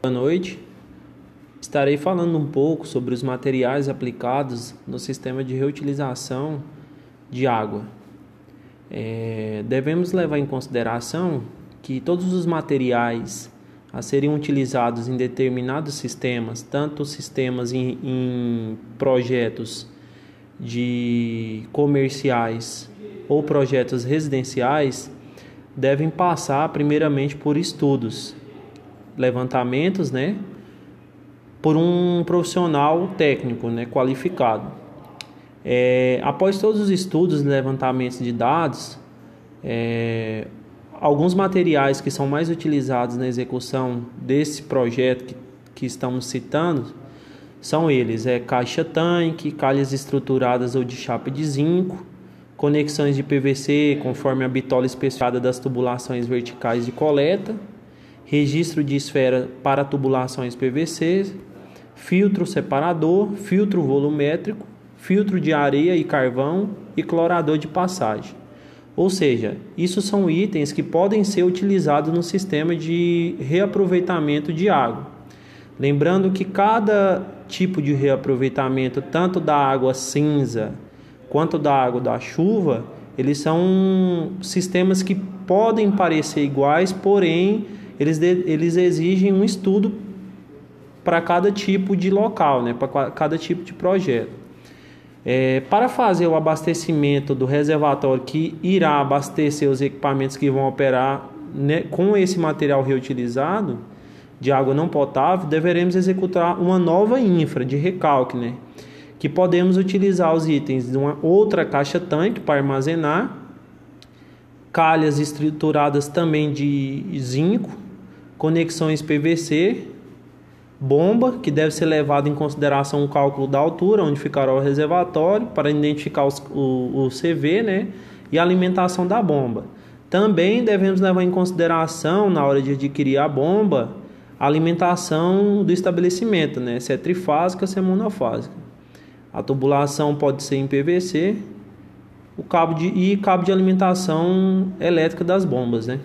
Boa noite. Estarei falando um pouco sobre os materiais aplicados no sistema de reutilização de água. É, devemos levar em consideração que todos os materiais a serem utilizados em determinados sistemas, tanto sistemas em, em projetos de comerciais ou projetos residenciais, devem passar primeiramente por estudos, levantamentos, né, por um profissional técnico, né, qualificado. É, após todos os estudos e levantamentos de dados, é, alguns materiais que são mais utilizados na execução desse projeto que, que estamos citando são eles: é caixa tanque, calhas estruturadas ou de chapa de zinco, conexões de PVC conforme a bitola especificada das tubulações verticais de coleta, registro de esfera para tubulações PVC, filtro separador, filtro volumétrico, filtro de areia e carvão e clorador de passagem. Ou seja, isso são itens que podem ser utilizados no sistema de reaproveitamento de água. Lembrando que cada tipo de reaproveitamento, tanto da água cinza quanto da água da chuva, eles são sistemas que podem parecer iguais, porém eles, eles exigem um estudo para cada tipo de local, né? para cada tipo de projeto. É, para fazer o abastecimento do reservatório que irá abastecer os equipamentos que vão operar né, com esse material reutilizado de água não potável, deveremos executar uma nova infra de recalque, né? que podemos utilizar os itens de uma outra caixa tanque para armazenar, calhas estruturadas também de zinco, conexões PVC, bomba, que deve ser levado em consideração o cálculo da altura, onde ficará o reservatório, para identificar os, o, o CV, né? E a alimentação da bomba. Também devemos levar em consideração, na hora de adquirir a bomba, a alimentação do estabelecimento, né? Se é trifásica, se é monofásica. A tubulação pode ser em PVC, o cabo de, e cabo de alimentação elétrica das bombas, né?